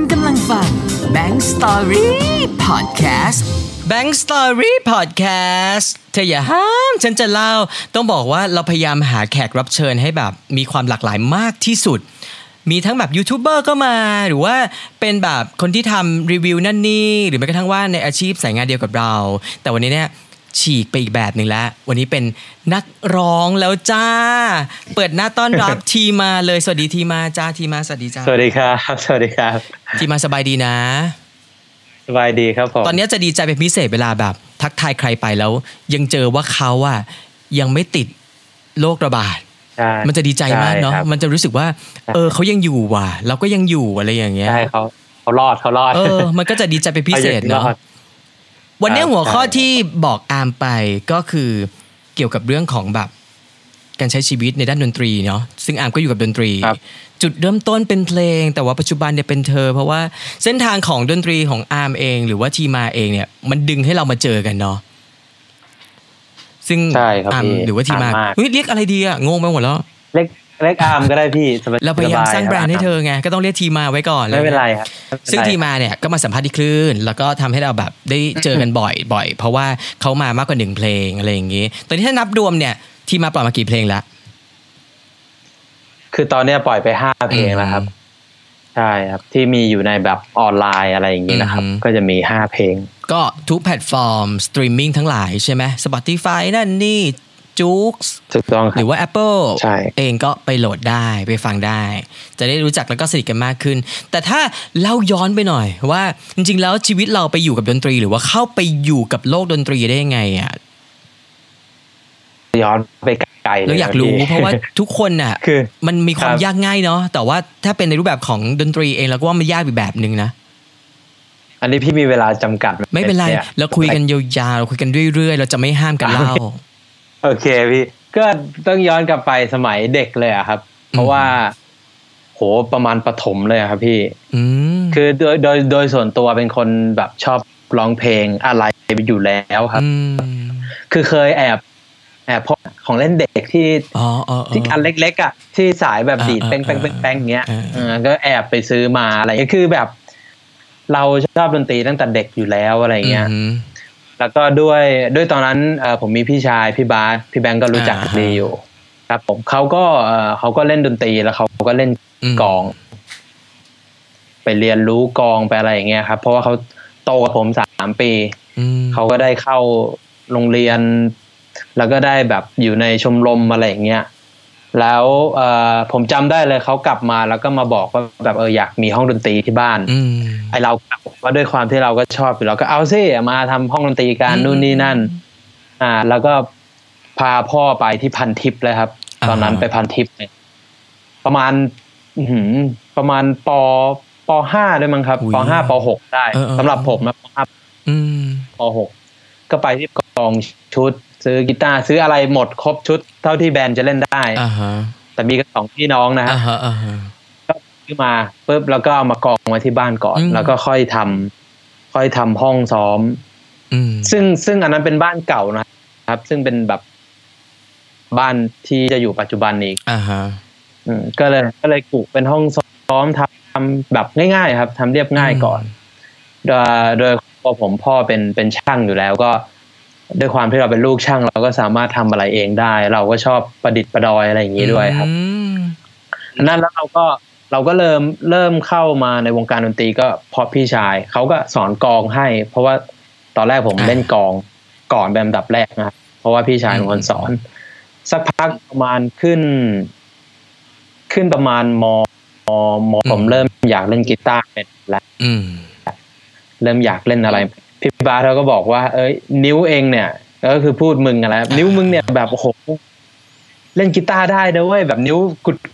คุณกำลังฟัง Bank Story Podcast Bank Story Podcast เธออย่าห้าม ฉันจะเล่า ต้องบอกว่าเราพยายามหาแขกรับเชิญให้แบบมีความหลากหลายมากที่สุด มีทั้งแบบยูทูบเบอร์ก็มา หรือว่าเป็นแบบคนที่ทำรีวิวนั่นนี่ หรือแม้กระทั่งว่าในอาชีพสายงานเดียวกับเรา แต่วันนี้เนี่ย ฉีกไปอีกแบบหนึ่งแล้ว วันนี้เป็นนักร้องแล้วจ้า เปิดหน้าต้อนรับทีมาเลย สวัสดีทีมาจ้าทีมาสวัสดีจ้า สวัสดีครับ สวัสดีครับ ทีมาสบายดีนะ สบายดีครับผม ตอนนี้จะดีใจเป็นพิเศษเวลาแบบ ทักทายใครไปแล้ว ยังเจอว่าเขาอะยังไม่ติดโรคระบาดใช่มันจะดีใจมากเนาะใช่ครับมันจะรู้สึกว่า เออเขายังอยู่ว่ะ เราก็ยังอยู่อะไรอย่างเงี้ย ใช่เขาเขารอดเขารอด เออ มันก็จะดีใจเป็นพิเศษขายังเนาะรอด วันนี้ครับหัวข้อใช่ที่บอกอามไปก็คือเกี่ยวกับเรื่องของแบบการใช้ชีวิตในด้านดนตรีเนาะซึ่งอามก็อยู่กับดนตรีครับจุดเริ่มต้นเป็นเพลง แต่ว่าปัจจุบันเนี่ยเป็นเธอ เพราะว่าเส้นทางของดนตรีของอาร์มเอง หรือว่าทีมาเองเนี่ยมันดึงให้เรามาเจอกันเนาะซึ่งใช่ครับอาร์มพี่หรือว่าทีมาอาร์มมากเฮ้ยเรียกอะไรดีอะงงไปหมดแล้วเล็ก เล็กอาร์มก็ได้พี่สบเราพยายามสร้างแบรนด์ให้เธออไงก็ต้องเรียกทีมาไว้ก่อนไม่เป็นไรครับไเป็นไรซึ่งทีมาเนี่ยก็มาสัมภาษณ์ที่คลื่น แล้วก็ทำให้เราแบบได้เจอกันบ่อยบ่อยเพราะว่าเขามามากกว่าหนึ่งเพลงอะไรอย่างงี้ตอนนี้ถ้านับรวมเนี่ย ทีมาปล่อยมากี่เพลงแล้วคือตอนเนี้ยปล่อยไปห้าเพลงแล้วครับใช่ครับ ที่มีอยู่ในแบบออนไลน์อะไรอย่างนี้นะครับอืมก็จะมีห้าเพลง ก็ทุกแพลตฟอร์มสตรีมมิ่งทั้งหลายใช่ไหม Spotify นั่นนี่ JOOX ถูกต้องคหรัรือว่า Apple ใช่เองก็ไปโหลดได้ไปฟังได้ จะได้รู้จักแล้วก็สนิทกันมากขึ้น แต่ถ้าเล่าย้อนไปหน่อย ว่าจริงๆแล้วชีวิตเราไปอยู่กับดนตรี หรือว่าเข้าไปอยู่กับโลกดนตรีได้ยังไงอะย้อนไปไกลเลยเราอยากรู้พี่เพราะว่าทุกคนน่ะคือมันมีความครับยากง่ายเนาะแต่ว่าถ้าเป็นในรูปแบบของดนตรีเองเราก็ว่ามันยากอีกแบบหนึ่งนะอันนี้พี่มีเวลาจำกัดหไม่เป็นไรยเราคุยกันยาวๆเราคุยกันเรื่อยๆ เราจะไม่ห้ามกันเล่า โอเคพี่ก็ต้องย้อนกลับไปสมัยเด็กเลยอะครับ เพราะว่า โหประมาณประถมเลยอะครับพี่อืมคือโดยโดยโดยส่วนตัวเป็นคนแบบชอบร้องเพลงอะไรอยู่แล้วครับอืมคือเคยแอบแอบพกของเล่นเด็กที่อ๋ออ๋ออ๋อที่อันเล็กๆอะที่สายแบบดีดอ่าเป้งอ่าเป้งเป้งเป้งเงี้ยอ่าเออก็แอบไปซื้อมาอะไรเงี้ยคือแบบ เราชอบดนตรีตั้งแต่เด็กอยู่แล้วอะไรเงี้ยอืม แล้วก็ด้วยด้วยตอนนั้นเอ่อผมมีพี่ชายพี่บาสพี่แบงก์ก็รู้จักอ่าดีอยู่ ครับ ผมเขาก็เอ่อเขาก็เล่นดนตรีแล้วเขาก็เล่นอืมกลอง ไปเรียนรู้กลองไปอะไรอย่างเงี้ยครับ เพราะว่าเขาโตกับผมสามปีอืมเขาก็ได้เข้าโรงเรียน แล้วก็ได้แบบอยู่ในชมรมอะไรอย่างเงี้ย แล้วเอ่อผมจำได้เลยเขากลับมาแล้วก็มาบอกว่าแบบเอออยากมีห้องดนตรีที่บ้านอืมไอเราก็ด้วยความที่เราก็ชอบอยู่เราก็เอาซิมาทำห้องดนตรีกันอืมนู่นนี่นั่น อ่า แล้วก็พาพ่อไปที่พันทิปเลยครับ ตอนนั้นอ่าไปพันทิปเนี่ยประมาณอื้อหือประมาณปปห้าด้วยมั้งครับปห้าปหกได้เออเออสำหรับผมนะปห้าอืมปหกก็ไปที่กองชุด ซื้อกีตาร์ซื้ออะไรหมดครบชุดเท่าที่แบนด์จะเล่นได้อ่าฮะแต่มีกันสองพี่น้องนะฮะอ่าฮะอ่าฮะซื้อมาปุ๊บแล้วก็เอามากองไว้ที่บ้านก่อนอืมแล้วก็ค่อยทำค่อยทำห้องซ้อม อืมซึ่งซึ่งอันนั้นเป็นบ้านเก่านะครับ ซึ่งเป็นแบบบ้านที่จะอยู่ปัจจุบันอีกอ่าฮะอืมก็เลยก็เลยกุเป็นห้องซ้อมทำแบบง่ายๆ ครับทำเรียบง่ายก่อน โดยโดยพอผมพ่อเป็นเป็นช่างอยู่แล้วก็ ด้วยความที่เราเป็นลูกช่าง เราก็สามารถทำอะไรเองได้ เราก็ชอบประดิษฐ์ประดอยอะไรอย่างนี้ด้วยครับอืมอันนั้นแล้วเราก็เราก็เริ่มเริ่มเข้ามาในวงการดนตรีก็เพราะพี่ชายเขาก็สอนกลองให้ เพราะว่าตอนแรกผมอ่าเล่นกลองก่อนเป็นอันดับแรกนะครับเพราะว่าพี่ชายเป็นคนสอน สักพักประมาณขึ้น ขึ้นประมาณมมมผมเริ่มอยากเล่นกีตาร์เป็นแล้วอืมเริ่มอยากเล่นอะไร พี่บาสเขาก็บอกว่า เอ้ย นิ้วเองเนี่ย ก็คือพูดมึงอะไรนิ้วมึงเนี่ยแบบโอ้โหเล่นกีตาร์ได้นะเว้ยแบบนิ้ว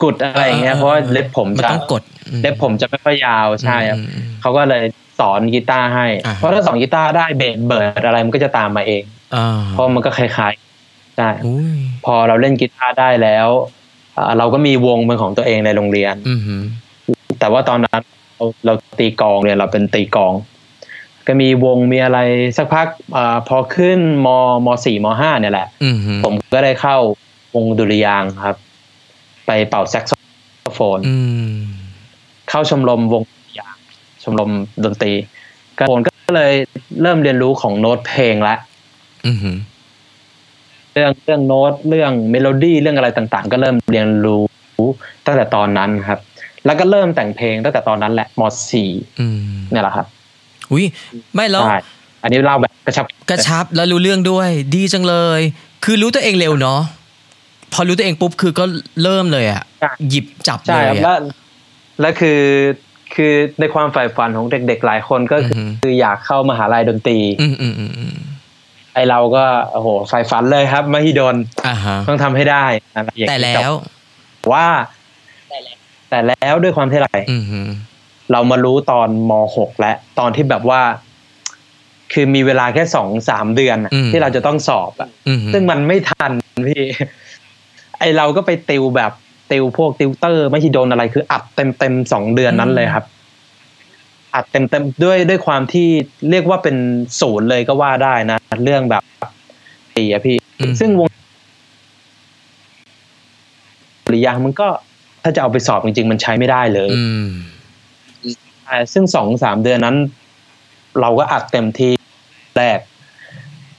กุดๆอะไรอย่างเงี้ยเพราะว่าเล็บผมมันจะต้องกดอืเล็บผมจะไม่ค่อยยาวใช่ครับอืมอืมเขาก็เลยสอนกีตาร์ให้อ่าฮะเพราะถ้าสอนกีตาร์ได้เบสเบิร์ดอะไรมันก็จะตามมาเองอ่าเพราะมันก็คล้ายๆใช่อุ้ยพอเราเล่นกีตาร์ได้แล้วอ่าเราก็มีวงเป็นของตัวเองในโรงเรียนอืมฮึแต่ว่าตอนนั้นเราเราตีกลองเนี่ยเราเป็นตีกลอง ก็มีวงมีอะไรสักพักอ่าพอขึ้น ม.สี่ ม.ห้าเนี่ยแหละอืมฮึผมก็ได้เข้าวงดุริยางค์ครับ ไปเป่าแซกโซโฟนอืมเข้าชมรมวงดุริยางค์ชมรมดนตรีก็ผมก็เลยเริ่มเรียนรู้ของโน้ตเพลงละอือหือเรื่องเรื่องโน้ตเรื่องเมโลดี้เรื่องอะไรต่างๆ ก็เริ่มเรียนรู้ตั้งแต่ตอนนั้นครับ แล้วก็เริ่มแต่งเพลงตั้งแต่ตอนนั้นแหละสี่อืมเนี่ยแหละครับ อุ้ยไม่แล้วใช่อันนี้เล่าแบบกระชับ กระชับแล้วรู้เรื่องด้วย ดีจังเลย คือรู้ตัวเองเร็วเนาะพอรู้ตัวเองปุ๊บคือก็เริ่มเลยอะหยิบจับเลใช่ยครับอะแล้วและคือคือในความใฝ่ฝันของเด็ก ๆ หลายคนก็คืออฮึคืออยากเข้ามหาลัยดนตรีอืมอืมอืมอืมไอเราก็โอ้โหใฝ่ฝันเลยครับมหิดลอ่าฮะต้องทำให้ได้อะไรอย่างแต่นี้แล้วว่า แต่แล้วด้วยความที่อะไรอืมฮึ เรามารู้ตอนมหกและ ตอนที่แบบว่า คือมีเวลาแค่สองสามเดือนอะที่เราจะต้องสอบอะอืมฮึซึ่งมันไม่ทันพี่ไอเราก็ไปติวแบบติวพวกติวเตอร์ไม่ฮิโดนอะไรคืออัดเต็มเต็มๆสองเดือนนั้นเลยครับ อัดเต็มเต็มๆด้วยด้วยความที่เรียกว่าเป็นศูนย์เลยก็ว่าได้นะ เรื่องแบบตีอะพี่อืมซึ่งวงปริยางค์มันก็ถ้าจะเอาไปสอบจริง ๆ มันใช้ไม่ได้เลยอืมใช่ ซึ่งสองสามเดือนนั้น เราก็อัดเต็มที่แรก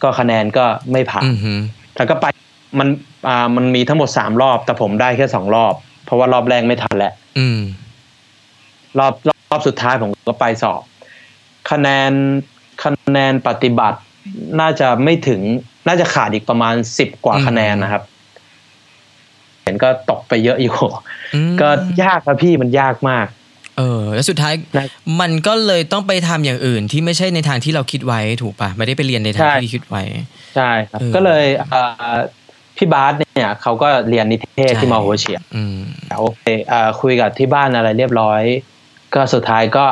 ก็คะแนนก็ไม่ผ่านอืมฮึแล้วก็ไปมันอ่ามันมีทั้งหมดสามรอบ แต่ผมได้แค่สองรอบ เพราะว่ารอบแรกไม่ทันแหละอืมรอบรอบสุดท้ายผมก็ไปสอบ คะแนนคะแนนปฏิบัติน่าจะไม่ถึง น่าจะขาดอีกประมาณสิบกว่าอืมคะแนนนะครับ เห็นก็ตกไปเยอะอยู่อืมก็ยากครับพี่มันยากมาก เออแล้วสุดท้ายนะมันก็เลยต้องไปทำอย่างอื่นที่ไม่ใช่ในทางที่เราคิดไว้ถูกปะไม่ได้ไปเรียนในทางใช่ที่คิดไว้ ใช่ครับเออก็เลยเอ่อพี่บาสเนี่ยเขาก็เรียนนิเทศใช่ที่มอหัวเฉียงอืมโอเคเอ่อคุยกับที่บ้านอะไรเรียบร้อย ก็สุดท้ายก็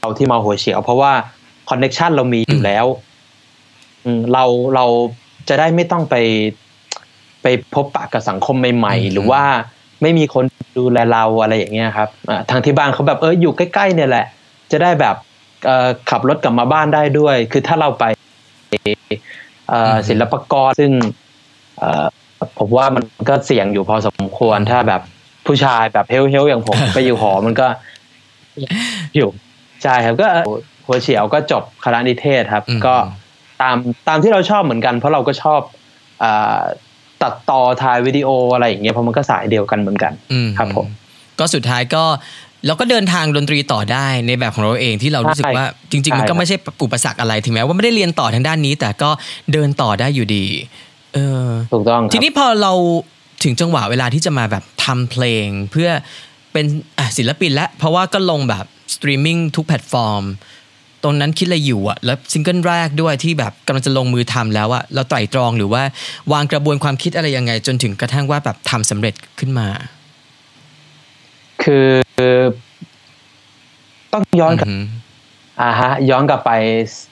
เอาที่มาหัวเฉียวเพราะว่าคอนเน็ชันเรามีอยู่แล้วอืมเราเราจะได้ไม่ต้องไปไปพบปะกับสังคมใหม่อืมๆหรือว่า ไม่มีคนดูแลเราอะไรอย่างเงี้ยครับอ่าทางที่บ้านเขาแบบเอออยู่ใกล้ๆเนี่ยแหละ จะได้แบบเอ่อขับรถกลับมาบ้านได้ด้วย คือถ้าเราไปเอ่อศิลปากรซึ่งเอ่อผมว่ามันก็เสี่ยงอยู่พอสมควรถ้าแบบผู้ชายแบบเฮลเฮลอย่างผมไปอยู่หอมันก็อยู่ใช่ครับก็เอ่อหัวเฉียวก็จบคณะนิเทศครับอืมก็ตามตามที่เราชอบเหมือนกัน เพราะเราก็ชอบอา ตัดต่อถ่ายวิดีโออะไรอย่างเงี้ยเพราะมันก็สายเดียวกันเหมือนกันอืมครับผมก็สุดท้ายก็เราก็เดินทางดนตรีต่อได้ในแบบของเราเองที่เรารู้สึกใช่ว่าจริง ๆ มันใช่ก็ไม่ใช่อุปสรรคอะไรถึงแม้ว่าไม่ได้เรียนต่อทางด้านนี้ แต่ก็เดินต่อได้อยู่ดี เออถูกต้องครับทีนี้พอเราถึงจังหวะเวลาที่จะมาแบบทำเพลงเพื่อเป็นอะศิลปินแล้วเพราะว่าก็ลงแบบสตรีมมิ่งทุกแพลตฟอร์ม ตรงนั้นคิดอะไรอยู่อะแล้วซิงเกิลแรกด้วยที่แบบกำลังจะลงมือทำแล้วอะเราไตร่ตรองหรือว่าวางกระบวนความคิดอะไรยังไง จนถึงกระทั่งว่าแบบทำสำเร็จขึ้นมา คือต้องย้อนกลับอือหืออ่าฮะย้อนกลับไป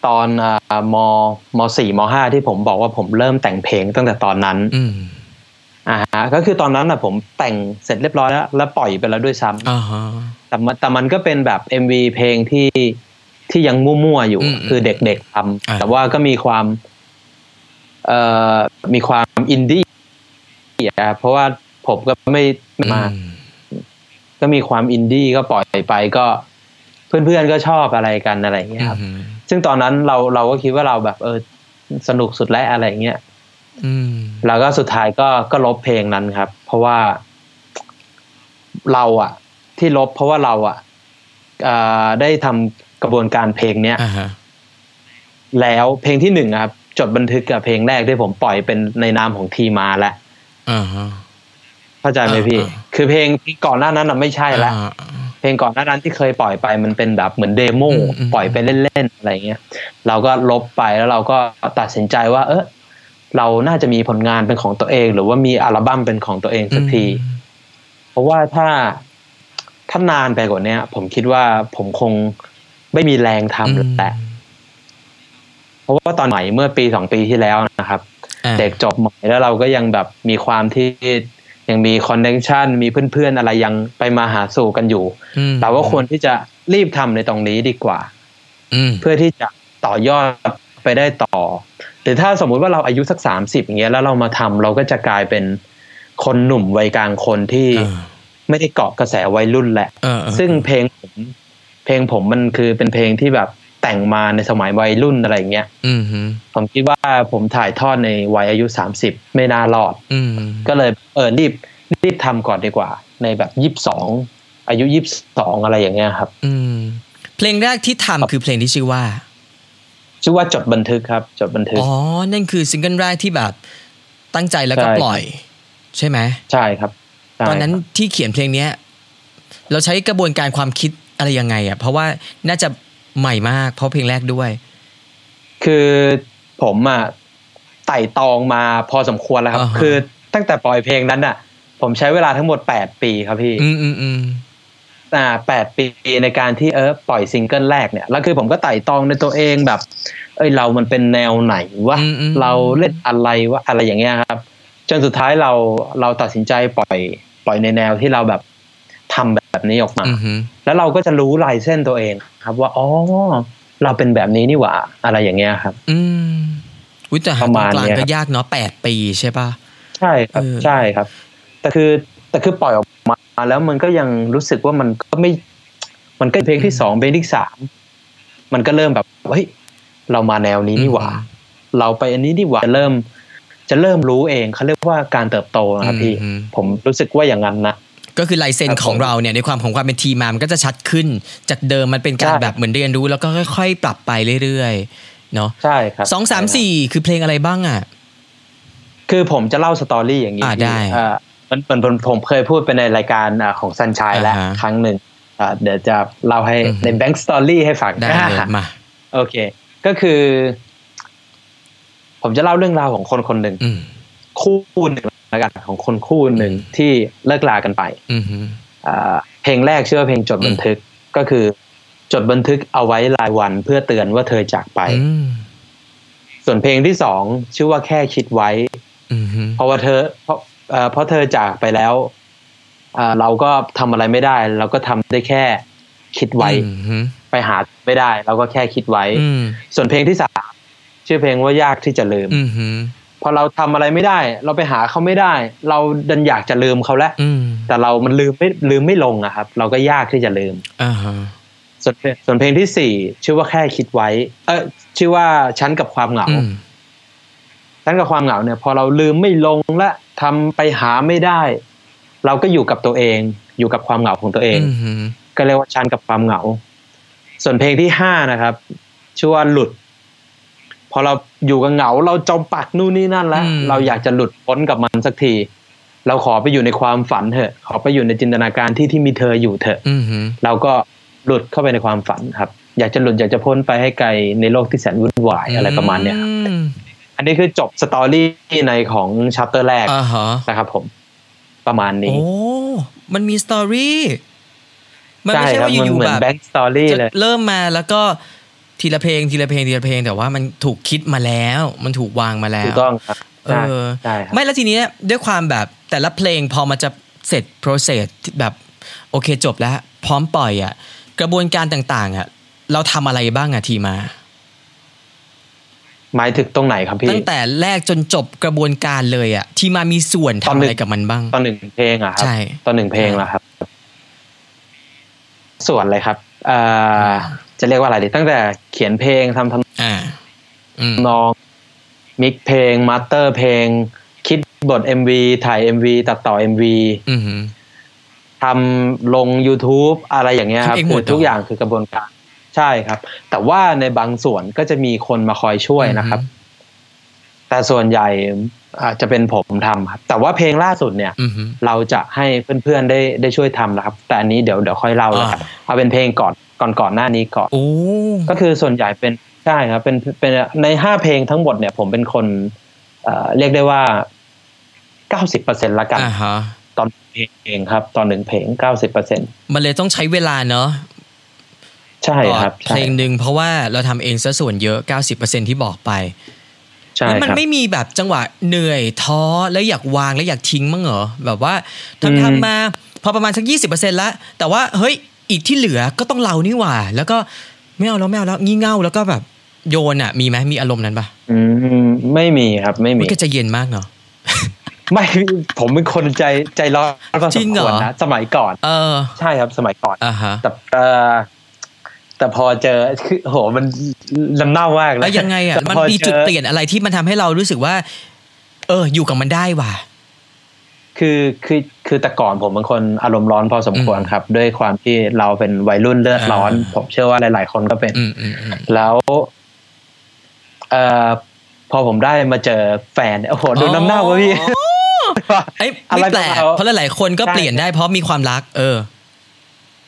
ตอนอ่า ม.สี่ ม.ห้าที่ผมบอกว่าผมเริ่มแต่งเพลงตั้งแต่ตอนนั้นอืมอ่าฮะก็คือตอนนั้นอะผมแต่งเสร็จเรียบร้อยแล้ว แล้วปล่อยไปแล้วด้วยซ้ำอ่าฮะแต่มันแต่มันก็เป็นแบบ MV เพลงที่ ที่ยังมั่วๆอยู่อืมคือเด็กๆทอ่าแต่ว่าก็มีความเอ่อมีความอินดี้อะเพราะว่าผมก็ไม่ไม่มากอืมก็มีความอินดี้ก็ปล่อยไปก็เพื่อนๆก็ชอบอะไรกันอะไรอย่างเงี้ยครับอืมซึ่งตอนนั้นเราเราก็คิดว่าเราแบบ เออ สนุกสุดแล้วอะไรอย่างเงี้ยอืมแล้วก็สุดท้ายก็ก็ลบเพลงนั้นครับ เพราะว่าเราอะที่ลบเพราะว่าเราอะเอ่อได้ทำ กระบวนการเพลงเนี้ยอ่าฮะแล้วเพลงที่หนึ่งอะครับ จดบันทึกกับเพลงแรกที่ผมปล่อยเป็นในนามของทีมาแล้วอ่าฮะเข้าใจไหมพี่อ่าคือเพลงก่อนหน้านั้นอะไม่ใช่แล้วอ่าเพลงก่อนหน้านั้นที่เคยปล่อยไปมันเป็นแบบเหมือนเดโมอืมอืมปล่อยไปเล่นๆอะไรเงี้ยเราก็ลบไปแล้วเราก็ตัดสินใจว่า เออเราน่าจะมีผลงานเป็นของตัวเอง หรือว่ามีอัลบั้มเป็นของตัวเองสักที เพราะว่าถ้าถ้านานไปกว่าเนี้ยผมคิดว่าผมคง ไม่มีแรงทำอืมแหละเพราะว่าตอนใหม่เมื่อปีสองปีที่แล้วนะครับอ่าเด็กจบใหม่แล้วเราก็ยังแบบมีความที่ยังมีคอนเนคชันมีเพื่อนๆอะไรยังไปมาหาสู่กันอยู่อืมเราก็ควรที่จะรีบทำในตรงนี้ดีกว่าอืมเพื่อที่จะต่อยอดไปได้ต่อ หรือถ้าสมมุติว่าเราอายุสักสามสิบอย่างเงี้ยแล้วเรามาทำเราก็จะกลายเป็นคนหนุ่มวัยกลางคนที่อ่าไม่ได้เกาะกระแสวัยรุ่นแหละเออเออซึ่งเพลงผม เพลงผมมันคือเป็นเพลงที่แบบแต่งมาในสมัยวัยรุ่นอะไรอย่างเงี้ยอืมฮึผมคิดว่าผมถ่ายทอดในวัยอายุสามสิบไม่น่ารอดอืมก็เลยเออรีบรีบทำก่อนดีกว่า ในแบบยี่สิบสองอายุยี่สิบสองอะไรอย่างเงี้ยครับอืมเพลงแรกที่ทำคือเพลงที่ชื่อว่า ชื่อว่าจดบันทึกครับ จดบันทึกอ๋อนั่นคือซิงเกิลแรกที่แบบตั้งใจแล้วก็ใช่ปล่อย ใช่ไหมใช่ครับใช่ตอนนั้นครับที่เขียนเพลงเนี้ย เราใช้กระบวนการความคิด อะไรยังไงอะเพราะว่าน่าจะใหม่มาก เพราะเพลงแรกด้วย คือผมอะไต่ตองมาพอสมควรแล้วครับอ่าฮะคือตั้งแต่ปล่อยเพลงนั้นอะ ผมใช้เวลาทั้งหมดแปดปีครับพี่ อืมอืมอืมอ่าแปดปีในการที่เออปล่อยซิงเกิลแรกเนี่ยแล้วคือผมก็ไต่ตองในตัวเองแบบ เอ้ยเรามันเป็นแนวไหนวะอืมอืมเราเล่นอะไรวะอะไรอย่างเงี้ยครับ จนสุดท้ายเราเราตัดสินใจปล่อย ปล่อยในแนวที่เราแบบทำแบบ นี้ออกมาอืมฮึแล้วเราก็จะรู้ลายเส้นตัวเอง ครับว่าอ๋อเราเป็นแบบนี้นี่หว่าอะไรอย่างเงี้ยครับ อืมอุ้ยแต่หาประตรมางณกลางเนี้ยก็ยากเนาะแปดปีใช่ป่ะใช่ครับเออใช่ครับ แต่คือแต่คือปล่อยออกมาแล้วมันก็ยังรู้สึกว่ามันก็ไม่ มันก็เพลงที่สองเพลงที่สามมันก็เริ่มแบบเฮ้ยเรามาแนวนี้นี่หว่า เราไปอันนี้นี่หว่าจะเริ่ม จะเริ่มรู้เองเขาเรียกว่าการเติบโตนะครับพี่อืมผมรู้สึกว่าอย่างนั้นนะ ก็คือลายเซ็นครับของผมเราเนี่ยในความของความเป็นทีมมามันก็จะชัดขึ้น จากเดิมมันเป็นการใช่แบบเหมือนเรียนรู้แล้วก็ค่อย ๆ ปรับไปเรื่อยๆเนาะใช่ครับสองสามสี่คือเพลงอะไรบ้างอะคือผมจะเล่า story อย่างนี้อ่าได้พี่อ่ามันมันผมผมเคยพูดไปในรายการอ่าของซันชัยแล้วอ่าฮะครั้งหนึ่งอ่าเดี๋ยวจะเล่าให้อือฮึใน backstory ให้ฟังได้เลยมาโอเค ก็คือ ผมจะเล่าเรื่องราวของคนคนหนึ่งอืมคู่หนึ่ง แล้วกันของคนคู่หนึ่งที่เลิกลากันไปอืมฮึอ่าเพลงแรกชื่อว่าเพลงจดบันทึกก็คือ จดบันทึกเอาไว้รายวันเพื่อเตือนว่าเธอจากไปอืมส่วนเพลงที่สองชื่อว่าแค่คิดไว้อืมฮึเพราะว่าเธอ เพราะเอ่อเพราะเธอจากไปแล้วอ่าเราก็ทำอะไรไม่ได้ เราก็ทำได้แค่คิดไว้อืมฮึไปหาไม่ได้ เราก็แค่คิดไว้อืมส่วนเพลงที่สามชื่อเพลงว่ายากที่จะลืมอืมฮึ พอเราทำอะไรไม่ได้ เราไปหาเขาไม่ได้ เราดันอยากจะลืมเขาแล้วอืมแต่เรามันลืมไม่ลืมไม่ลงอะครับ เราก็ยากที่จะลืมอ่าฮะส่วนเพลงส่วนเพลงที่สี่ชื่อว่าแค่คิดไว้ เออชื่อว่าฉันกับความเหงาอืมฉันกับความเหงาเนี่ย พอเราลืมไม่ลงและทำไปหาไม่ได้ เราก็อยู่กับตัวเอง อยู่กับความเหงาของตัวเองอืมฮึก็เรียกว่าฉันกับความเหงา ส่วนเพลงที่ห้านะครับ ชื่อว่าหลุด พอเราอยู่กับเหงาเราจมปักนู่นนี่นั่นแล้ว เราอยากจะหลุดพ้นกับมันสักที เราขอไปอยู่ในความฝันเถอะ ขอไปอยู่ในจินตนาการที่ที่มีเธออยู่เถอะอืมฮึเราก็หลุดเข้าไปในความฝันครับ อยากจะหลุดอยากจะพ้นไปให้ไกลในโลกที่แสนวุ่นวายอะไรประมาณเนี้ยครับอืมอันนี้คือจบสตอรี่ในของชัปเตอร์แรกอ่าฮะนะครับผม ประมาณนี้ โอ้ มันมีสตอรี่มันใช่ไม่ใช่ครับว่าอมันยู่เหมืๆอแบนบแบ็กสตอรี่จะเลยเริ่มมาแล้วก็ ทีละเพลงทีละเพลงทีละเพลง แต่ว่ามันถูกคิดมาแล้ว มันถูกวางมาแล้วถูกต้องครับเอใช่อใช่ครับไม่แล้วทีเนี้ยด้วยความแบบแต่ละเพลงพอมันจะเสร็จ process ที่แบบโอเคจบแล้ว พร้อมปล่อยอะ่ะ กระบวนการต่าง ๆอะ่ะ เราทำอะไรบ้างอะทีมาหมายถึงตรงไหนครับพี่ตั้งแต่แรกจนจบกระบวนการเลยอะ่ะ ทีมามีส่วนทำอะงไรกับมันบ้าง ตอนหนึ่ง ตอนหนึ่งเพลงอะครับใช่ตอนหนึ่งเพลงแล้วครับ ส่วนเลยครับเอ่อ จะเรียกว่าอะไรดีตั้งแต่เขียนเพลงทำทำนองอ่าอืม mix เพลง master เพลง คิดบท MV ถ่าย MV ตัดต่อ MV อืมฮึทำลง YouTube อะไรอย่างเงี้ยครับทำเองหมดเหรอคือทุกอย่างคือกระบวนการ ใช่ครับ แต่ว่าในบางส่วนก็จะมีคนมาคอยช่วยนะครับ แต่ส่วนใหญ่ อาจจะเป็นผมทำครับ แต่ว่าเพลงล่าสุดเนี่ยอืมฮึเราจะให้เพื่อนๆได้ได้ช่วยทำนะครับ แต่อันนี้เดี๋ยวเดี๋ยวค่อยเล่าแล้วครับเอาเป็นเพลงก่อนก่อนก่อนหน้านี้ก่อนโอ้ก็คือส่วนใหญ่เป็นใช่ครับ เป็นเป็นในห้าเพลงทั้งหมดเนี่ย ผมเป็นคนเอ่อเรียกได้ว่าเก้าสิบเปอร์เซ็นต์ละกันอ่าฮะตอนเพลงเองครับ ตอนหนึ่งเพลงเก้าสิบเปอร์เซ็นต์มันเลยต้องใช้เวลาเนอะใช่ครับเพใช่ลงหนึ่งเพราะว่าเราทำเองซะส่วนเยอะ90%ที่บอกไป ใช่แล้วมันครับไม่มีแบบจังหวะเหนื่อยท้อแล้วอยากวางแล้วอยากทิ้งมั้งเหรอแบบว่าอืมทำทำมาพอประมาณสักยี่สิบเปอร์เซ็นต์แล้วแต่ว่าเฮ้ยอีกที่เหลือก็ต้องเรานี่หว่า แล้วก็ไม่เอาแล้วไม่เอาแล้วงี่เง่าแล้วก็แบบโยนอะมีไหมมีอารมณ์นั้นปะอืมไม่มีครับไม่มีมันก็จะเย็นมากเนาะไม่ผมเป็นคนใจใจร้อนพอสจริมงเหรควอรนะสมัยก่อน เออ ใช่ครับสมัยก่อนอ่าฮะแต่เอ่อ แต่พอเจอคือโหมันลำเน่ามากแล้วยังไงอะแต่มันพมีจุดจอเปลี่ยนอะไรที่มันทำให้เรารู้สึกว่า เออ อยู่กับมันได้ว่ะคือคือคือแต่ก่อนผมเป็นคนอารมณ์ร้อนพอสมควรครับ ด้วยความที่เราเป็นวัยรุ่นเลือดร้อนอ่าผมเชื่อว่าหลาย ๆ คนก็เป็นอืมอืมอืมแล้วเอ่อพอผมได้มาเจอแฟนโอ้โหดูน้ำเน่าวะพี่ไอ้ยอะไรไม่แปลกของเขาเพราะหลายๆคนก็ใช่เปลี่ยนได้เพราะมีความรัก เออ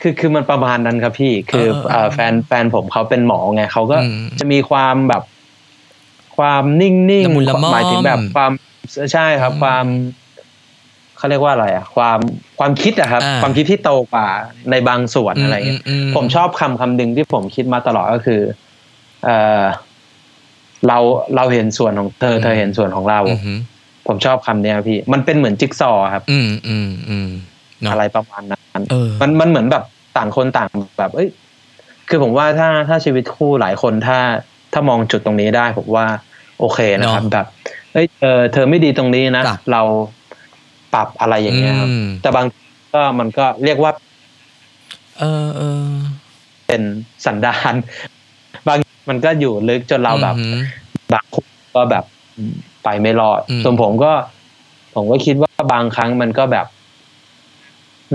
คือคือมันประมาณนั้นครับพี่ คือเออเออเอ่อแฟนแฟนผมเขาเป็นหมอไงเขาก็อืมจะมีความแบบ ความนิ่งละมุนละม่อมหมายถึงแบบความใช่ครับอืมความเขาเรียกว่าอะไรอะ ความความคิดอะครับอ่าความคิดที่โตกว่าในบางส่วนอะไรเงี้ยอืมผมชอบคำคำหนึ่งที่ผมคิดมาตลอดก็คือ เออเราเราเห็นส่วนของเธอ เธอเห็นส่วนของเราอืมอืมผมชอบคำเนี้ยพี่ มันเป็นเหมือนจิ๊กซอว์ครับ อืมอืมอืมเนาะอะไรประมาณนั้น เออมันมันเหมือนแบบต่างคนต่างแบบ เอ้ย คือผมว่าถ้าถ้าชีวิตคู่หลายคนถ้าถ้ามองจุดตรงนี้ได้ผมว่า โอเคนะครับเนอะแบบ เอ้ยเออเธอไม่ดีตรงนี้นะครับเราปรับอะไรอย่างเงี้ยครับอืมแต่บางก็มันก็เรียกว่า เออเออเป็นสันดานบางมันก็อยู่ลึกจนเราแบบอืมบางคนก็แบบไปไม่รอดอืมส่วนผมก็ ผมก็คิดว่าบางครั้งมันก็แบบ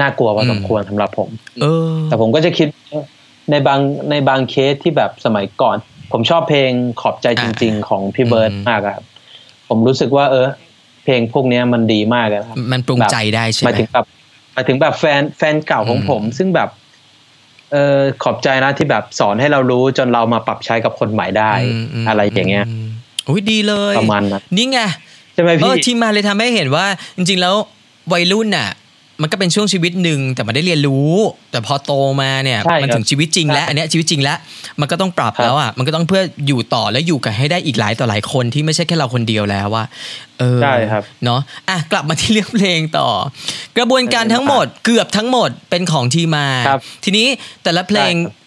น่ากลัวพอสมอืมควรสำหรับผม เออ แต่ผมก็จะคิดว่าในบางในบางเคสที่แบบสมัยก่อน ผมชอบเพลงขอบใจจริง ๆ ของพี่เบิร์ดอืมมากอะครับ ผมรู้สึกว่า เออ เพลงพวกเนี้ยมันดีมากอะครับ มันปรุงใจได้ใช่หไหมายมถึงแบบหมายถึงแบบแฟนแฟนเก่าของอืมผม ซึ่งแบบ เออขอบใจนะที่แบบสอนให้เรารู้จนเรามาปรับใช้กับคนใหม่ได้มอะไรอย่างเงี้ยมอุ้ยดีเลยประมาณนั้นนี่ไงใช่ไหมเอพี่อที่มาเลยทำให้เห็นว่า จริง ๆ แล้ววัยรุ่นน่ะ มันก็เป็นช่วงชีวิตหนึ่งแต่มันได้เรียนรู้ แต่พอโตมาเนี่ยใช่ครับมันถึงชีวิตจริงแล้วใช่อันเนี้ยชีวิตจริงแล้ว มันก็ต้องปรับครับแล้วอะมันก็ต้องเพื่ออยู่ต่อและอยู่กันให้ได้อีกหลายต่อหลายคนที่ไม่ใช่แค่เราคนเดียวแล้วว่าเออใช่ครับเนาะอะกลับมาที่เรื่องเพลงต่อ กระบวนการทั้งหมดเกือบทั้งหมดเป็นของทีมาครับทีนี้แต่ละเพลงใช่ครับ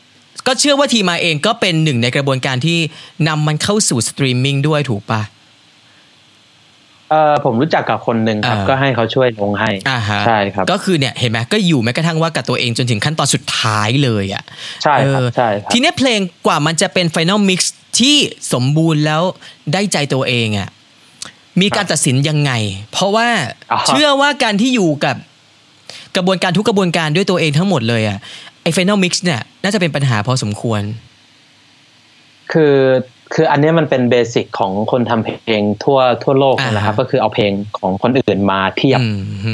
ก็เชื่อว่าทีมาเองก็เป็นหนึ่งในกระบวนการที่นำมันเข้าสู่สตรีมมิ่งด้วยถูกปะ เออผมรู้จักกับคนหนึ่งครับอ่าก็ให้เขาช่วยลงให้อ่าฮะใช่ครับ ก็คือเนี่ยเห็นไหมก็อยู่แม้กระทั่งว่ากับตัวเองจนถึงขั้นตอนสุดท้ายเลยอะใช่ครับเออใช่ครับทีเนี้ยเพลงกว่ามันจะเป็นไฟน a ลมิกซ์ที่สมบูรณ์แล้วได้ใจตัวเองอะมีการตัดสินยังไง เพราะว่าอ่าเชื่อว่าการที่อยู่กับกระบวนการทุกกระบวนการด้วยตัวเองทั้งหมดเลยอะไอ้ไฟน a ลมิกซ์เนี่ยน่าจะเป็นปัญหาพอสมควร คือ คืออันเนี้ยมันเป็น basic ของคนทำเพลงทั่วทั่วโลกอ่านะครับฮะก็คือเอาเพลงของคนอื่นมาเทียบอืมฮึ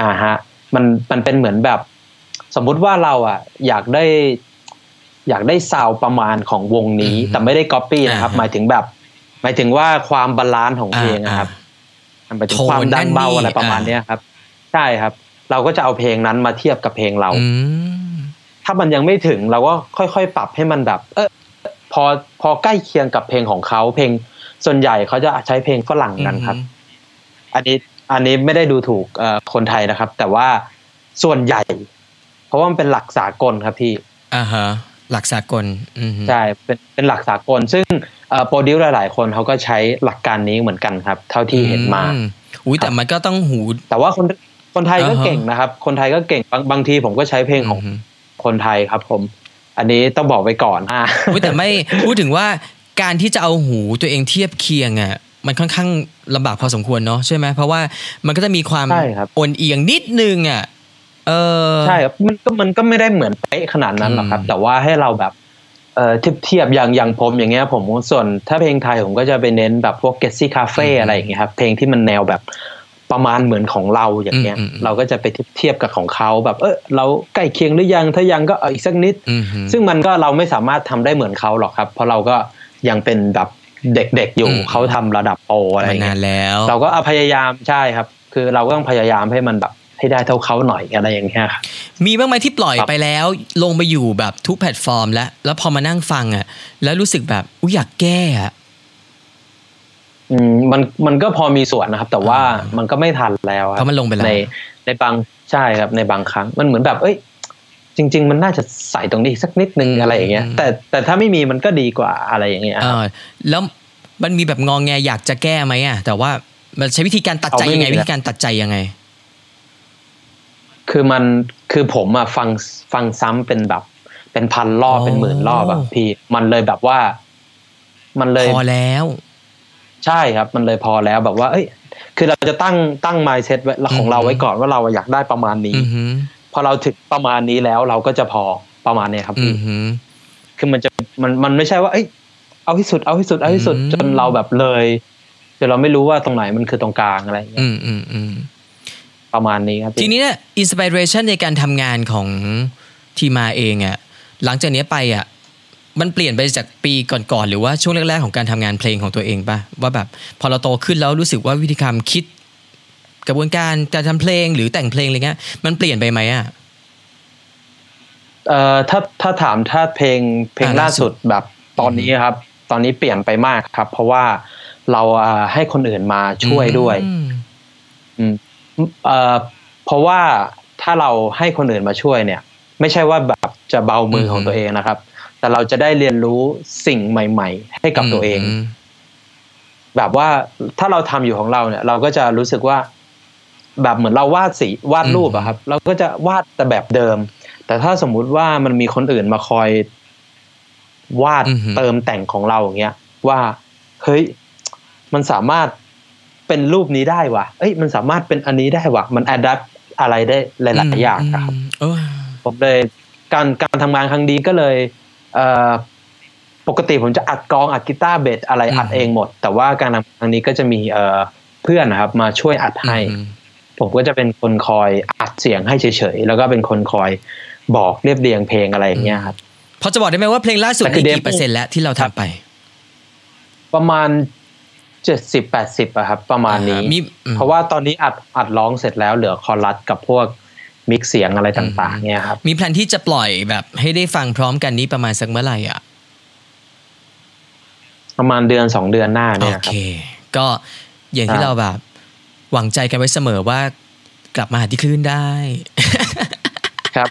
อ่าฮะ มันมันเป็นเหมือนแบบ สมมุติว่าเราอะ อยากได้ อยากได้ sound ประมาณของวงนี้ แต่ไม่ได้ก๊อปปี้นะครับ หมายถึงแบบ หมายถึงว่าความ balance ของเพลงนะครับหมายถึงความดังเบาอะไรประมาณเนี้ยครับ ใช่ครับ เราก็จะเอาเพลงนั้นมาเทียบกับเพลงเราอืมถ้ามันยังไม่ถึงเราก็ค่อยๆ ปรับให้มันแบบ เออ พอพอใกล้เคียงกับเพลงของเขาเพลงส่วนใหญ่เขาจะใช้เพลงฝรั่งกันครับ อันนี้อันนี้ไม่ได้ดูถูกเอ่อคนไทยนะครับ แต่ว่าส่วนใหญ่ เพราะว่ามันเป็นหลักสากลครับพี่อ่าฮะหลักสากลอืมฮึใช่เป็นเป็นหลักสากล ซึ่งโปรดิวหลาย ๆ คนเขาก็ใช้หลักการนี้เหมือนกันครับ เท่าที่เห็นมาอือุ้ยแต่มันก็ต้องหู แต่ว่าคนคนไทยก็อ่าฮะเก่งนะครับ คนไทยก็เก่งบางบางทีผมก็ใช้เพลงของมฮึคนไทยครับ ผม อันนี้ต้องบอกไว้ก่อนอ่าอุ๊ยแต่ไม่พูดถึงว่าการที่จะเอาหูตัวเองเทียบเคียงอะมันค่อนข้างลำบากพอสมควรเนาะใช่ไหมเพราะว่ามันก็จะมีความใช่ครับโอนเอียงนิดนึงอะเออใช่ครับมันก็มันก็ไม่ได้เหมือนเป๊ะขนาดนั้นหรอกครับอืมแต่ว่าให้เราแบบเอ่อเทียบเทียบอย่างอย่างผมอย่างเงี้ยผมส่วนถ้าเพลงไทยผมก็จะไปเน้นแบบพวกเก s ซี่คาเฟ่อะไรอย่างเงี้ยครับเพลงที่มันแนวแบบ ประมาณเหมือนของเราอย่างเงี้ยอืมอืมอืมเราก็จะไปเทียบเทียบกับของเขาแบบ เออเราใกล้เคียงหรือยังถ้ายังก็เอาอีกสักนิดอืมฮึซึ่งมันก็เราไม่สามารถทำได้เหมือนเขาหรอกครับ เพราะเราก็ยังเป็นแบบเด็กๆอยู่อืมเขาทำระดับโปรอะไรอมาย่างนาเงี้นยแล้วเราก็เอาพยายามใช่ครับ คือเราก็ต้องพยายามให้มันแบบให้ได้เท่าเขาหน่อยอะไรอย่างเงี้ยครับมีบ้างไหมที่ปล่อยครับไปแล้ว ลงไปอยู่แบบทุกแพลตฟอร์ม แล้วแล้วพอมานั่งฟังอะ แล้วรู้สึกแบบอุ้ยอยากแก้อะ อืมมันมันก็พอมีส่วนนะครับ แต่ว่าอ่ามัมันก็ไม่ทันแล้วคเพรับราะมันลงไปแล้วในในบางใช่ครับในบางครั้ง มันเหมือนแบบ เอ้ย จริง ๆ มันน่าจะใส่ตรงนี้อีกสักนิดนึงอะไรอย่างเงี้ย แต่แต่ถ้าไม่มีมันก็ดีกว่าอะไรอย่างเงี้ยเอครับอแล้วมันมีแบบงองแงอยากจะแก้ไหมอะแต่ว่ามันใช้วิธีการตัดใจเอาไม่ยังไงมีวินะธีการตัดใจยังไง คือมันคือผมอะฟังฟังซ้ำเป็นแบบ เป็นพันรอบอ๋อเป็นหมื่นรอบอะพี่ มันเลยแบบว่า มันเลยพอแล้ว ใช่ครับ มันเลยพอแล้วแบบว่า เอ้ย คือเราจะตั้งตั้ง mindset ไว้ของเราไว้ก่อนว่าเราอยากได้ประมาณนี้อือหือพอเราถึงประมาณนี้แล้วเราก็จะพอประมาณเนี้ยครับอืพี่อหือคือมันจะมันมันไม่ใช่ว่า เอ้ย เอาที่สุดเอาที่สุดเอาที่สุดอืมจนเราแบบเลยจนเราไม่รู้ว่าตรงไหนมันคือตรงกลางอะไรอย่างเงี้อืยมอืมอืมประมาณนี้ครับทีพี่นี้เนี่ยอินสปิเรชันในการทำงานของทีมาเองอะหลังจากนี้ไปอะ มันเปลี่ยนไปจากปีก่อนๆหรือว่าช่วงแรกๆของการทำงานเพลงของตัวเองป่ะว่าแบบพอเราโตขึ้นแล้วรู้สึกว่าวิธีการคิด กระบวนการการทำเพลงหรือแต่งเพลงอะไรเงี้ยมันเปลี่ยนไปไหมอะเอ่อถ้าถ้าถามถ้าเพลงเพลงอ่าล่าล่าสุสุดดแบบตอนนี้ครับ ตอนนี้เปลี่ยนไปมากครับ เพราะว่าเราอ่าให้คนอื่นมาช่วยด้วยอืมอืมเอ่อเพราะว่าถ้าเราให้คนอื่นมาช่วยเนี่ย ไม่ใช่ว่าแบบจะเบามือของตัวเองนะครับ แต่เราจะได้เรียนรู้สิ่งใหม่ ๆ ให้กับตัวเองมแบบว่าถ้าเราทำอยู่ของเราเนี่ย เราก็จะรู้สึกว่า แบบเหมือนเราวาดสีวาดรูปอะครับ เราก็จะวาดแต่แบบเดิม แต่ถ้าสมมุติว่ามันมีคนอื่นมาคอยวาดอือฮึเติมแต่งของเราอย่างเงี้ยว่าเฮ้ยมันสามารถเป็นรูปนี้ได้ว่ะ เอ้ยมันสามารถเป็นอันนี้ได้ว่ะ มันอัดแอปอะไรได้หลาย ๆ อย่างนะครับมเออผมเลยการการทำงานครั้งนี้ก็เลยเอ่อ ปกติผมจะอัดกลองอัดกีตาร์เบสอะไรอัดเองหมด แต่ว่าการทำงานครั้งนี้ก็จะมีเอ่อเพื่อนนะครับ มาช่วยอัดให้อืมผมก็จะเป็นคนคอยอัดเสียงให้เฉยๆแล้วก็เป็นคนคอยบอกเรียบเรียงเพลงอะไรอย่างเงี้ยครับพอจะบอกได้ไหมว่าเพลงล่าสุดแต่คืนี่อกี่เปอร์เซ็นต์แล้วที่เราทำไป ประมาณเจ็ดสิบแปดสิบอะครับ ประมาณนี้อ่ามีอืมเพราะว่าตอนนี้อัดอัดร้องเสร็จแล้วเหลือคอรัสกับพวก มิกซ์เสียงอะไรต่างๆเนี่ยครับ มีแพลนที่จะปล่อยแบบให้ได้ฟังพร้อมกันนี้ประมาณสักเมื่อไหร่อะ ประมาณเดือนสองเดือนหน้าโอเนี่ยคเครับก็อย่างที่ครับเราแบบ หวังใจกันไว้เสมอว่ากลับมาหาที่คลื่นได้ ครับ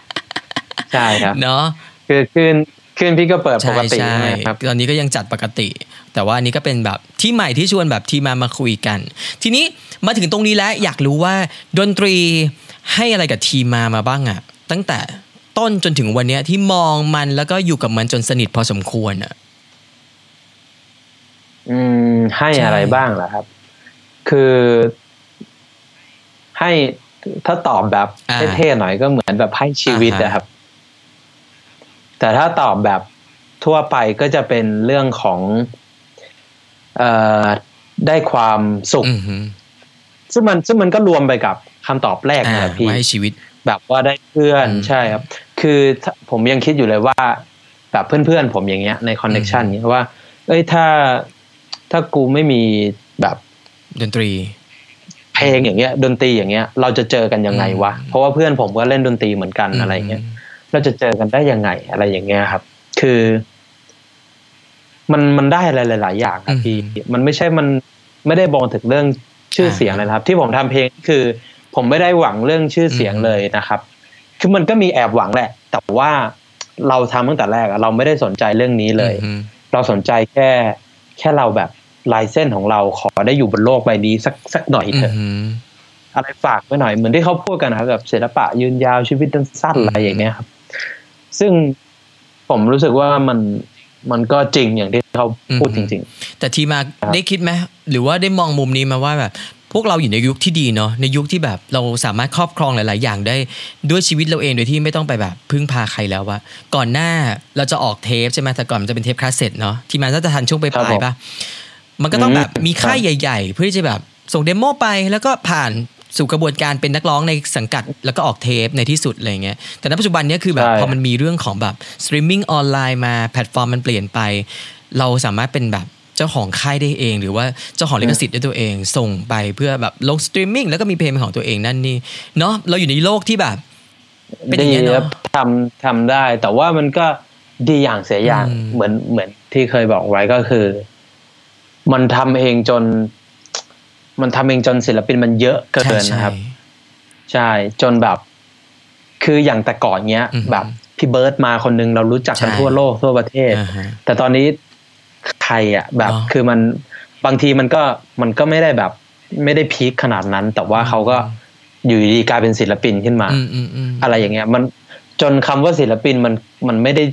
ใช่ครับ เนาะคือคืนคืนพี่ก็เปิดปใช่กติใช่นะครับตอนนี้ก็ยังจัดปกติ แต่ว่าอันนี้ก็เป็นแบบที่ใหม่ที่ชวนแบบทีมมามาคุยกัน ทีนี้มาถึงตรงนี้แล้วอยากรู้ว่าดนตรี ให้อะไรกับทีมมามาบ้างอะตั้งแต่ต้นจนถึงวันเนี้ยที่มองมันแล้วก็อยู่กับมันจนสนิทพอสมควรอะอืม ให้ใช่อะไรบ้างล่ะครับ คือ ให้ถ้าตอบแบบอ่าเท่ๆหน่อยก็เหมือนแบบให้ชีวิตอ่าฮะนะครับ แต่ถ้าตอบแบบทั่วไปก็จะเป็นเรื่องของเอ่อได้ความสุขอือหือซึ่งมันซึ่งมันก็รวมไปกับ คำตอบแรกอ่านะพี่ว่าให้ชีวิต แบบว่าได้เพื่อนอืมใช่ครับ คือถ้าผมยังคิดอยู่เลยว่า แบบเพื่อนๆผมอย่างเงี้ยในคอนเน t ชันอืมเนี้ยว่า เอ้ยถ้าถ้ากูไม่มีแบบดนตรี เพลงอย่างเงี้ย ดนตรีอย่างเงี้ย เราจะเจอกันยังไงวะอืมเพราะว่าเพื่อนผมก็เล่นดนตรีเหมือนกันอะไรเงี้ยเราจะเจอกันได้ยังไงอะไรอย่างเงี้ยครับ คือ มันมันได้อะไรหลาย ๆ อย่างครับพี่มันไม่ใช่มันไม่ได้บอกถึงเรื่องชื่อเสียงเลยนะครับ ที่ผมทำเพลงคือ ผมไม่ได้หวังเรื่องชื่อเสียงเลยนะครับ คือมันก็มีแอบหวังแหละ แต่ว่าเราทำตั้งแต่แรกอะเราไม่ได้สนใจเรื่องนี้เลยอืมเราสนใจแค่แค่เราแบบลายเส้นของเราขอได้อยู่บนโลกใบนี้สักสักหน่อยอืเถมอะอืมอะไรฝากไว้หน่อยเหมือนที่เขาพูดกันนะครับแบบศิลปะยืนยาวชีวิตสั้นอืมอะไรอย่างเงี้ยครับ ซึ่งผมรู้สึกว่ามันมันก็จริงอย่างที่เขาพูดจริงแต่ทีมาได้คิดไหมหรือว่าได้มองมุมนี้มาว่าแบบ พวกเราอยู่ในยุคที่ดีเนาะในยุคที่แบบเราสามารถครอบครองหลาย ๆ อย่างได้ด้วยชีวิตเราเองโดยที่ไม่ต้องไปแบบพึ่งพาใครแล้วว่าก่อนหน้าเราจะออกเทปใช่ไหมแต่ก่อนมันจะเป็นเทปคาสเซ็ตเนาะทีมาน่าจะทันช่วงไปปลายๆปะมันก็ต้องแบบอืมมีค่ายครับใหญ่ ๆ เพื่อที่จะแบบส่ง demo ไปแล้วก็ผ่านสู่กระบวนการเป็นนักร้องในสังกัดแล้วก็ออกเทปในที่สุดอะไรเงี้ย แต่ณปัจจุบันเนี้ยคือแบบใช่พอมันมีเรื่องของแบบสตรีมมิ่งออนไลน์มาแพลตฟอร์มมันเปลี่ยนไป เราสามารถเป็นแบบเจ้าของค่ายได้เอง หรือว่าเจ้าของลิขสิทธิ์ด้วยตัวเอง ส่งไปเพื่อแบบลงสตรีมมิ่งแล้วก็มีเพลงเป็นของตัวเองนั่นนี่เนาะเราอยู่ในโลกที่แบบ เป็นอย่างเงี้ยเนอะครับทำทำได้ แต่ว่ามันก็ดีอย่างเสียอย่างอืมเหมือนเหมือนที่เคยบอกไว้ก็คือ มันทำเองจน มันทำเองจนศิลปินมันเยอะเกิใช่นใช่นะครับ ใช่จนแบบ คืออย่างแต่ก่อนเนี้ยอือฮึแบบพี่เบิร์ดมาคนนึงเรารู้จักกันใช่ทั่วโลกทั่วประเทศอ่าฮะแต่ตอนนี้ ใครอะแบบเนอะคือมันบางทีมันก็มันก็ไม่ได้แบบ ไม่ได้พีคขนาดนั้น แต่ว่าเขาก็อยู่ดีๆกลายเป็นศิลปินขึ้นมาอืมอืมอืมอะไรอย่างเงี้ย มันจนคำว่าศิลปินมันมันไม่ได้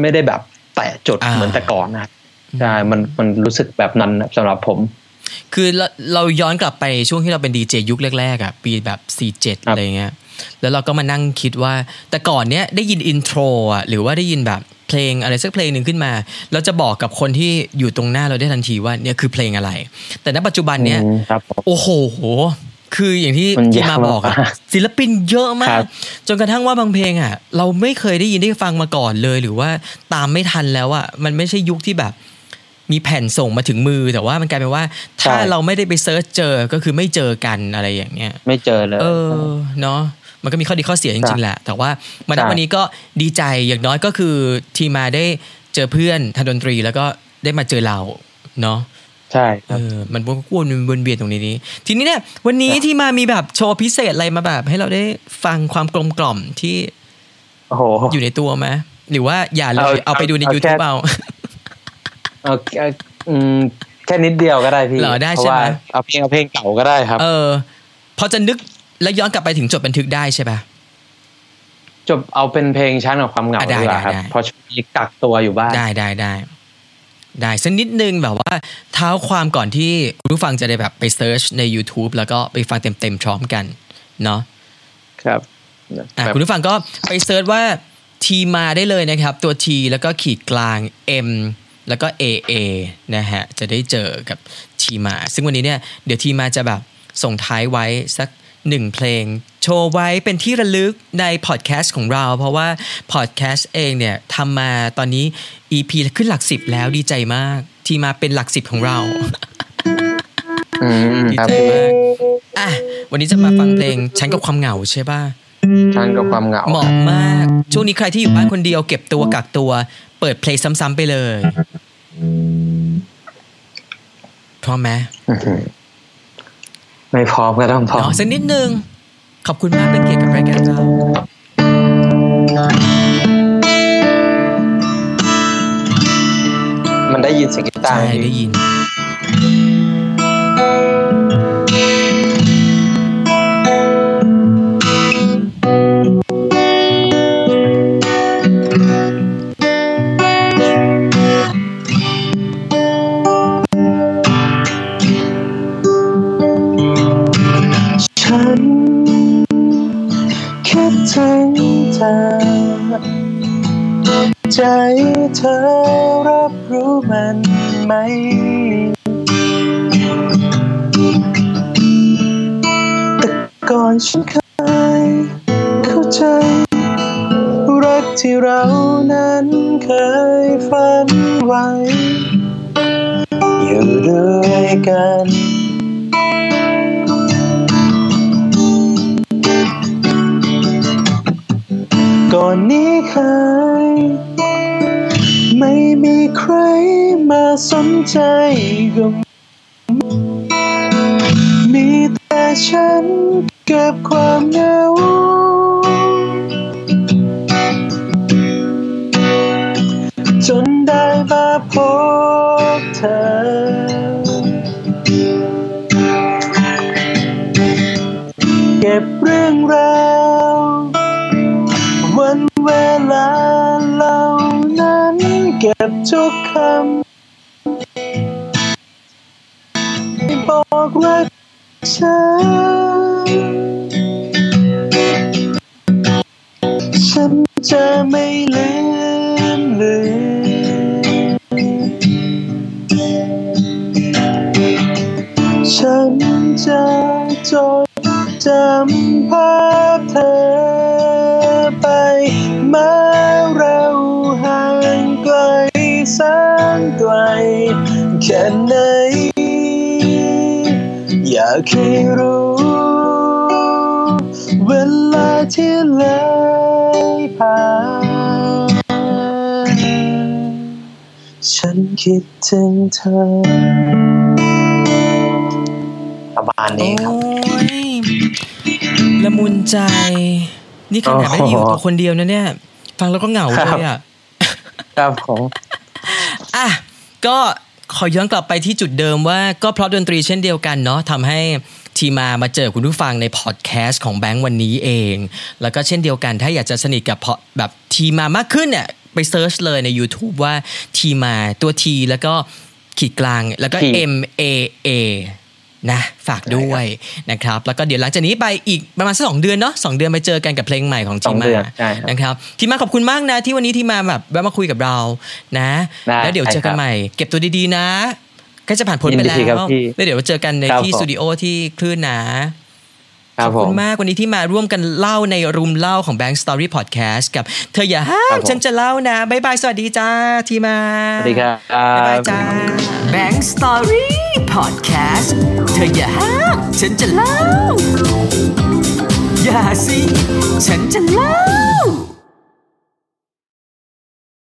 ไม่ได้แบบแตะจุดอ่าเหมือนแต่ก่อนนะครับใช่มันมันรู้สึกแบบนั้นนะสำหรับผม คือเราเราย้อนกลับไปช่วงที่เราเป็นดีเจยุคแรกๆอะปีแบบ47ครับอะไรเงี้ยแล้วเราก็มานั่งคิดว่า แต่ก่อนเนี้ยได้ยินอินโทรอะหรือว่าได้ยินแบบ เพลงอะไรสักเพลงหนึ่งขึ้นมา เราจะบอกกับคนที่อยู่ตรงหน้าเราได้ทันทีว่าเนี่ยคือเพลงอะไร แต่ณปัจจุบันเนี้ยอืมครับผมโอ้โหคืออย่างที่มันที่ยากมาบอกอะมากศิลปินเยอะมาครักบจนกระทั่งว่าบางเพลงอะเราไม่เคยได้ยินได้ฟังมาก่อนเลย หรือว่าตามไม่ทันแล้วอะมันไม่ใช่ยุคที่แบบ มีแผ่นส่งมาถึงมือแต่ว่ามันกลายเป็นว่า ถ้าเราไม่ได้ไปเซิร์ชเจอก็คือไม่เจอกันอะไรอย่างเงี้ย ไม่เจอเลย เออเนาะ มันก็มีข้อดีข้อเสียจริงๆแหละ แต่ว่ามาณใช่วันนี้ก็ดีใจอย่างน้อยก็คือทีมาได้เจอเพื่อนทางดนตรีแล้วก็ได้มาเจอเราเนาะใช่คเอรับอมันวนวนเวียนตรงนี้นี้ ทีนี้เนี่ยวันนี้ครับที่มามีแบบโชว์พิเศษอะไรมาแบบ ให้เราได้ฟังความกลมกล่อมที่โอ้โหอยู่ในตัวไหมหรือว่าอย่าเลยเอาเอาไปดูในเอา YouTube แค่เอาเอาเอาอืมแค่นิดเดียวก็ได้พี่เหรอได้เพราะใช่ไหมว่าเอาเพลงเอาเพลงเก่าก็ได้ครับ เออพอจะนึก แล้วย้อนกลับไปถึงจดบันทึกได้ใช่ปะจบเอาเป็นเพลงชั้นของความเหงาอะได้ดีกว่าครับได้ได้เพราะช่วงนี้กักตัวอยู่บ้านได้ได้ได้ได้สักนิดนึงแบบว่าเท้าความก่อนที่คุณผู้ฟังจะได้แบบไป search ใน YouTube แล้วก็ไปฟังเต็มๆพร้อมกันเนาะครับอะแบบคุณผู้ฟังก็ไป search ว่าทีมาได้เลยนะครับ ตัว T แล้วก็ขีดกลาง M แล้วก็ AA นะฮะ จะได้เจอกับทีมา ซึ่งวันนี้เนี่ย เดี๋ยวทีมาจะแบบส่งท้ายไว้สัก หนึ่งเพลง โชว์ไว้เป็นที่ระลึกในพอดแคสต์ของเรา เพราะว่าพอดแคสต์เองเนี่ยทำมาตอนนี้ EP ขึ้นหลักสิบแล้วดีใจมาก ทีมาเป็นหลักสิบของเราอืมดีครับใจมากอะวันนี้จะมาฟังเพลงฉันกับความเหงาใช่ป่ะชั้นกับความเหงาเหมาะมาก ช่วงนี้ใครที่อยู่บ้านคนเดียวเก็บตัวกักตัว เปิดเพลงซ้ำๆไปเลยพร้อมไหมอื้อหือ ไม่พร้อมก็ต้องพร้อมเนาะสักนิดนึง ขอบคุณมากเป็นเกียรติกับรายการเรามันได้ยินเสียงกีตาร์ใช่ไหมได้พี่ยิน ใจเธอรับรู้มันไหม แต่ก่อนฉันเคยเข้าใจ รักที่เรานั้นเคยฝันไว้ อยู่ด้วยกัน สนใจก็มีแต่ฉันเกับความเหงาจนได้มาพบเธอเก็บเรื่องราว บอกรักฉัน ฉันจะไม่ลืมเลือนฉันจะจดจำภาพเธอไปแม้เราห่างไกลแสนไกลแค่ไหนากให้รู้ เวลาที่เลยผ่านฉันคิดถึงเธอ ประมาณนี้ครับโอ้ยละมุนใจ นี่ขนาดไม่ได้อยู่ตัวคนเดียวนะเนี่ย ฟังแล้วก็เหงาเลยอะ ครับผม อะ ก็ ขอย้อนกลับไปที่จุดเดิมว่าก็เพราะดนตรีเช่นเดียวกันเนาะทำให้ททีมามาเจอคุณผู้ฟังในพอดแคสต์ของแบงค์วันนี้เอง แล้วก็เช่นเดียวกัน ถ้าอยากจะสนิทกับพอแบบทีมามากขึ้นเนี่ยไปเซิร์ชเลยใน YouTube ว่าทีมาตัวทีแล้วก็ขีดกลางแล้วก็ T M A A นะฝากด้วยนะครับแล้วก็เดี๋ยวหลังจากนี้ไปอีกประมาณสักสองเดือนเนาะสองเดือนไปเจอกันกับเพลงใหม่ของทีองเดือนใช่ครับนะครับทีมาขอบคุณมากนะ ที่วันนี้ทีมาแบบแวะมาคุยกับเรานะได้แล้วเดี๋ยวเจอกันครับใหม่ เก็บตัวดีๆนะใก็จะผ่านพ้นไปยินแล้ดีครับวพี่แล้วเดี๋ยวเจอกันในครับที่ผมสตูดิโอที่คลื่นนะค ขรัอบบผคุมณมากวันนี้ที่มาร่วมกันเล่าในรุมเล่าของ Bank Story Podcast กับเธออย่าห้าครัมบผมฉันจะเล่านะบ๊ายบาย สวัสดีจ้า ทีมา สวัสดีครับบ๊ายบายจ้า Bang Story Podcast เธออย่าห้ามฉันจะเล่า อย่าสิ ฉันจะเล่า